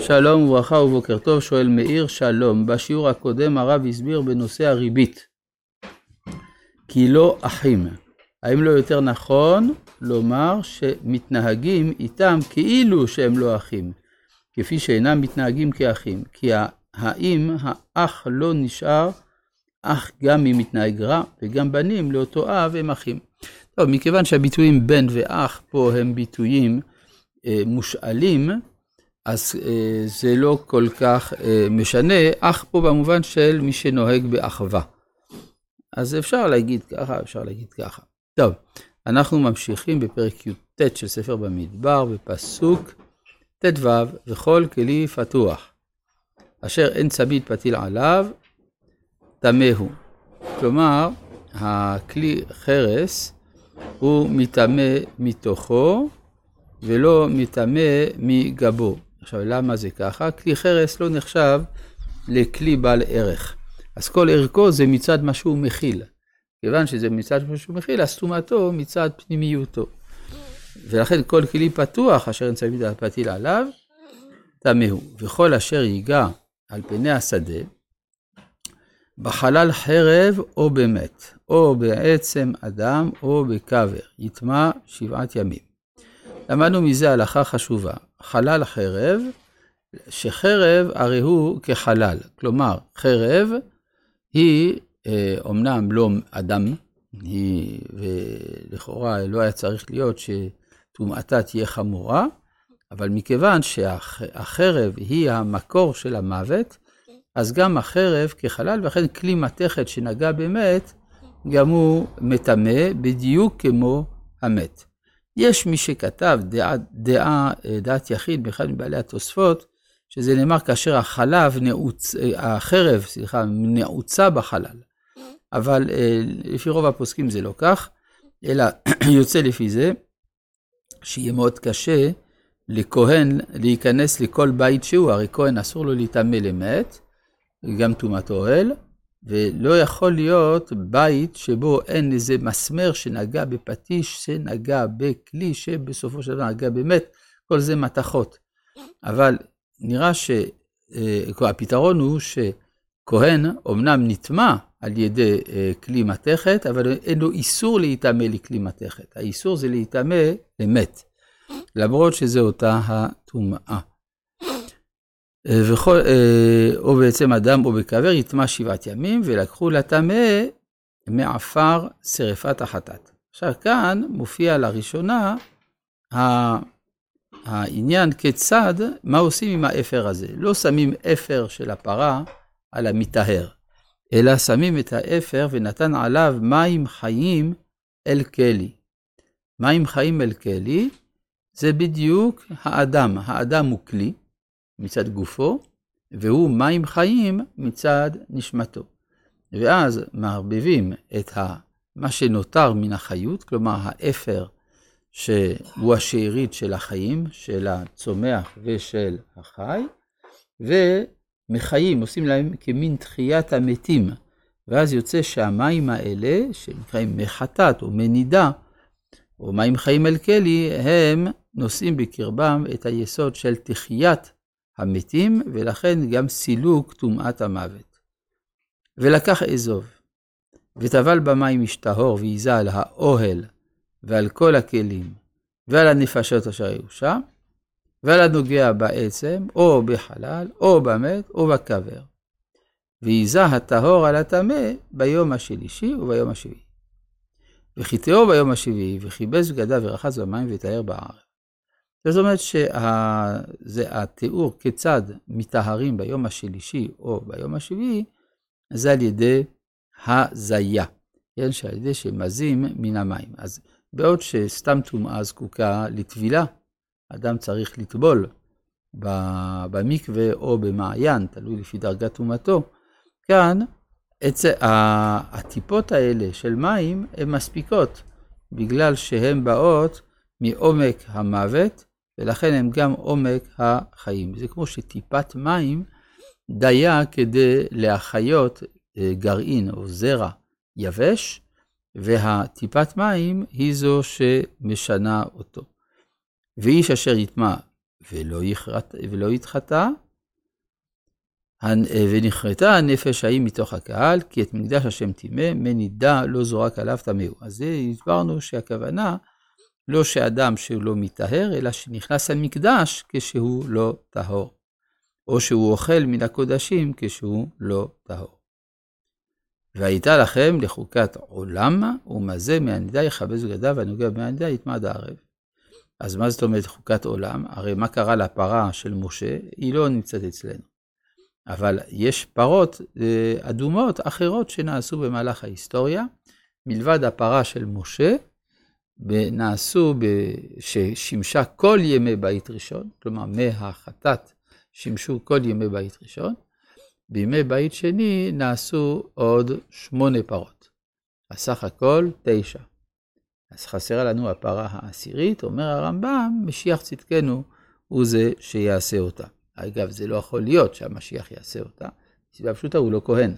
שלום וברכה ובוקר טוב, שואל מאיר שלום. בשיעור הקודם הרב הסביר בנושא הריבית. כי לא אחים. האם לא יותר נכון לומר שמתנהגים איתם כאילו שהם לא אחים, כפי שאינם מתנהגים כאחים? כי האם האח לא נשאר אח גם אם מתנהג רע, וגם בנים לאותו אב הם אחים. טוב, מכיוון שהביטויים בן ואח פה הם ביטויים אה, מושאלים, אז אה, זה לא כל כך אה, משנה, אח פה במובן של מי שנוהג באחווה. אז אפשר להגיד ככה, אפשר להגיד ככה. טוב, אנחנו ממשיכים בפרק י"ט של ספר במדבר, בפסוק ט"ו, וכל כלי פתוח, אשר אין צמיד פתיל עליו, טמא הוא. כלומר, הכלי חרס הוא מטמא מתוכו, ולא מטמא מגבו. עכשיו, למה זה ככה? כלי חרס לא נחשב לכלי בעל ערך. אז כל ערכו זה מצד מה שהוא מכיל. כיוון שזה מצד מה שהוא מכיל, אז טומאתו מצד פנימיותו. ולכן כל כלי פתוח אשר נמצא את הפתיל עליו, טמא הוא. וכל אשר ייגע על פני השדה, בחלל חרב או במת, או בעצם אדם או בקבר, יטמע שבעת ימים. למדנו מזה הלכה חשובה. חלל חרב, שחרב הרי הוא כחלל. כלומר, חרב היא אומנם לא אדם, היא, ולכאורה לא היה צריך להיות שטומאתה תהיה חמורה, אבל מכיוון שהחרב היא המקור של המוות, אז גם החרב כחלל, וכן כלי מתכת שנגע במת, גם הוא מטמא בדיוק כמו המת. יש מי שכתב דעה, דעה, דעת יחיד באחד מבעלי התוספות, שזה נאמר כאשר החלב נעוצ... החרב, סליחה, נעוצה בחלל. אבל לפי רוב הפוסקים זה לא כך, אלא יוצא לפי זה שיהיה מאוד קשה לכהן להיכנס לכל בית שהוא, הרי כהן אסור לו להיטמא למת, גם טומאת אוהל, ולא יכול להיות בית שבו אין איזה מסמר שנגע בפטיש, שנגע בכלי, שבסופו של דבר נגע באמת, כל זה מתכות. אבל נראה שהפתרון הוא שכהן אומנם נטמע על ידי אה, כלי מתכת, אבל אין לו איסור להיטמא לכלי מתכת. האיסור זה להיטמא למת, למרות שזה אותה הטומאה. וכל, אה, או בעצם אדם או בקבר יטמע שבעת ימים, ולקחו לטמא מעפר שרפת החטאת. עכשיו כאן מופיע לראשונה העניין כיצד, מה עושים עם האפר הזה. לא שמים אפר של הפרה על המטהר, אלא שמים את האפר ונתן עליו מים חיים אל כלי. מים חיים אל כלי זה בדיוק האדם. האדם הוא כלי, מצד גופו, והוא מים חיים מצד נשמתו. ואז מערבבים את ה, מה שנותר מן החיות, כלומר האפר שהוא השארית של החיים, של הצומח ושל החי, ומחיים, עושים להם כמין תחיית המתים. ואז יוצא שהמים האלה, שנקראים מחטאת או מנידה, או מים חיים אל כלי, הם נושאים בקרבם את היסוד של תחיית המתים, ולכן גם סילוק טומאת המוות. ולקח אזוב, וטבל במים משטהור ועיזה על האוהל ועל כל הכלים, ועל הנפשות אשר היו שם, ועל הנוגע בעצם, או בחלל, או במת, או בקבר. ועיזה הטהור על הטמא ביום השלישי וביום השביעי. וחיטאו ביום השביעי, וכיבס בגדיו ורחץ במים וטהר בארץ. זאת אומרת שזה התיאור כיצד מטהרים ביום השלישי או ביום השביעי, זה על ידי הזיה, כן, שעל ידי שמזים מן המים. אז בעוד שסתם טומאה זקוקה לטבילה, אדם צריך לטבול במקווה או במעיין, תלוי לפי דרגת טומאתו, כאן עצה, הטיפות האלה של מים הן מספיקות, בגלל שהן באות מעומק המוות, ולכן הם גם עומק החיים. זה כמו שטיפת מים דיה כדי להחיות אה, גרעין או זרע יבש, והטיפת מים היא זו שמשנה אותו. ואיש אשר יטמע ולא, יחרט, ולא יתחטא, ונכרתה הנפש ההיא מתוך הקהל, כי את מקדש השם טימא, מנידה לא זורק עליו טמאו. אז זה הסברנו שהכוונה, לא שאדם שהוא לא מטהר, אלא שנכנס למקדש כשהוא לא טהור, או שהוא אוכל מן הקודשים כשהוא לא טהור. והייתה לכם לחוקת עולם, ומזה מהנידה יכבז בגדיו, והנוגע במהנידה יטמע הערב. אז מה זאת אומרת חוקת עולם? הרי מה קרה לפרה של משה? היא לא נמצאת אצלנו. אבל יש פרות אה, אדומות אחרות שנעשו במהלך ההיסטוריה, מלבד הפרה של משה, נעשו, ששימשה כל ימי בית ראשון, כלומר מהחטאת שימשו כל ימי בית ראשון, בימי בית שני נעשו עוד שמונה פרות. אז סך הכל תשע. אז חסרה לנו הפרה העשירית, אומר הרמב"ם, משיח צדקנו הוא זה שיעשה אותה. אגב, זה לא יכול להיות שהמשיח יעשה אותה, מסיבה פשוטה, הוא לא כהן.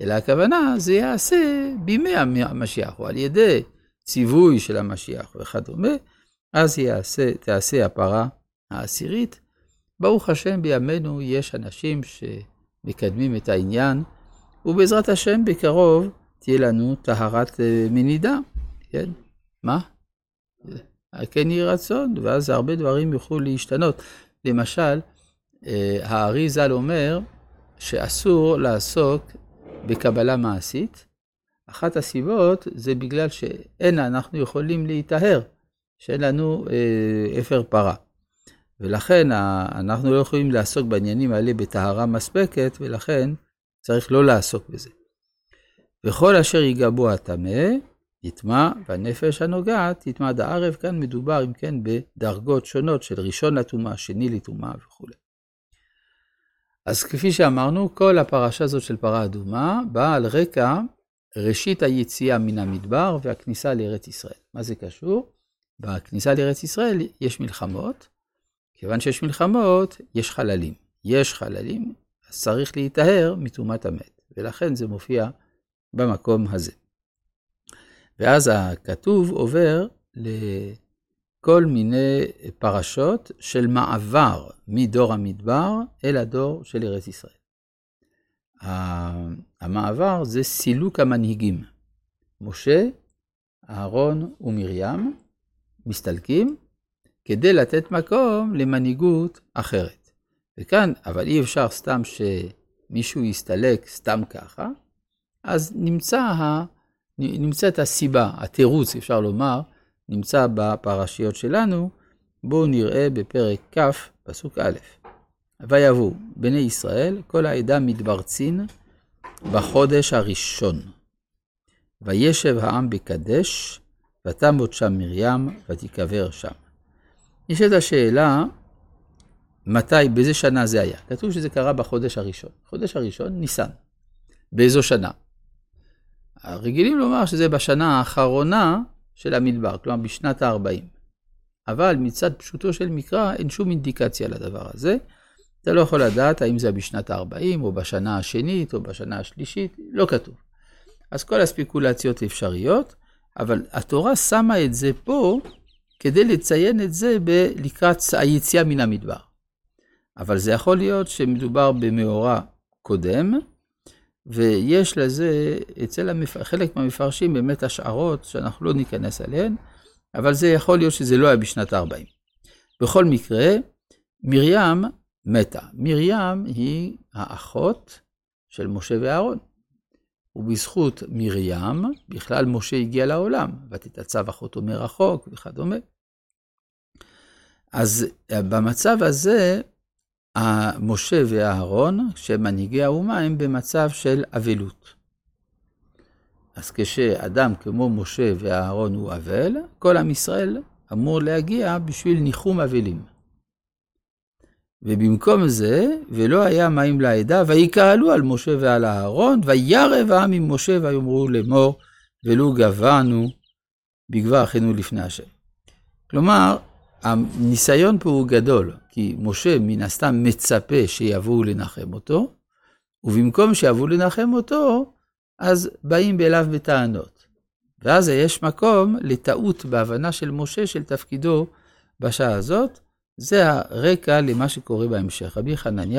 אלא הכוונה, זה יעשה בימי המשיח, או על ידי ציווי של המשיח וכדומה, אז יעשה, תעשה הפרה העשירית. ברוך השם, בימינו יש אנשים שמקדמים את העניין, ובעזרת השם, בקרוב תהיה לנו טהרת אה, מנידה, כן? מה? כן יהי רצון, ואז הרבה דברים יוכלו להשתנות. למשל, אה, הארי ז"ל אומר שאסור לעסוק בקבלה מעשית. אחת הסיבות זה בגלל שאין אנחנו יכולים להיטהר, שאין לנו אה, אפר פרה. ולכן אנחנו לא יכולים לעסוק בעניינים האלה בטהרה מספקת, ולכן צריך לא לעסוק בזה. וכל אשר ייגע הטמא, יטמע, והנפש הנוגעת יטמע עד הערב. כאן מדובר, אם כן, בדרגות שונות של ראשון לטומאה, שני לטומאה וכו'. אז כפי שאמרנו, כל הפרשה הזאת של פרה אדומה באה על רקע ראשית היציאה מן המדבר והכניסה לארץ ישראל. מה זה קשור? בכניסה לארץ ישראל יש מלחמות, כיוון שיש מלחמות, יש חללים. יש חללים, אז צריך להיטהר מטומאת המת, ולכן זה מופיע במקום הזה. ואז הכתוב עובר לכל מיני פרשות של מעבר מדור המדבר אל הדור של ארץ ישראל. המעבר זה סילוק המנהיגים. משה, אהרון ומרים מסתלקים כדי לתת מקום למנהיגות אחרת. וכאן, אבל אי אפשר סתם שמישהו יסתלק סתם ככה, אז נמצא ה... נמצאת הסיבה, התירוץ, אפשר לומר, נמצא בפרשיות שלנו. בואו נראה בפרק כ', פסוק א'. ויבואו בני ישראל, כל העדה מתברצין בחודש הראשון. וישב העם בקדש, ותמות שם מרים, ותיקבר שם. נשאלת השאלה, מתי, באיזה שנה זה היה? כתוב שזה קרה בחודש הראשון. חודש הראשון, ניסן. באיזו שנה? רגילים לומר שזה בשנה האחרונה של המדבר, כלומר בשנת ה-40. אבל מצד פשוטו של מקרא אין שום אינדיקציה לדבר הזה. אתה לא יכול לדעת האם זה בשנת ה-40 או בשנה השנית או בשנה השלישית, לא כתוב. אז כל הספקולציות אפשריות, אבל התורה שמה את זה פה כדי לציין את זה לקראת היציאה מן המדבר. אבל זה יכול להיות שמדובר במאורע קודם, ויש לזה, אצל המפ... חלק מהמפרשים באמת השערות שאנחנו לא ניכנס אליהן, אבל זה יכול להיות שזה לא היה בשנת ה-40. בכל מקרה, מרים מתה. מרים היא האחות של משה ואהרון. ובזכות מרים, בכלל משה הגיע לעולם, ותתעצב אחותו מרחוק וכדומה. אז במצב הזה, משה ואהרון, שהם מנהיגי האומה, הם במצב של אבלות. אז כשאדם כמו משה ואהרון הוא אבל, כל עם ישראל אמור להגיע בשביל ניחום אבלים. ובמקום זה, ולא היה מים לעדה, ויקהלו על משה ועל אהרון, וירב העם עם משה ויאמרו לאמור, ולו גבענו בגבר אחינו לפני השם. כלומר, הניסיון פה הוא גדול, כי משה מן הסתם מצפה שיבואו לנחם אותו, ובמקום שיבואו לנחם אותו, אז באים אליו בטענות. ואז יש מקום לטעות בהבנה של משה של תפקידו בשעה הזאת, זה הרקע למה שקורה בהמשך. רבי חנניה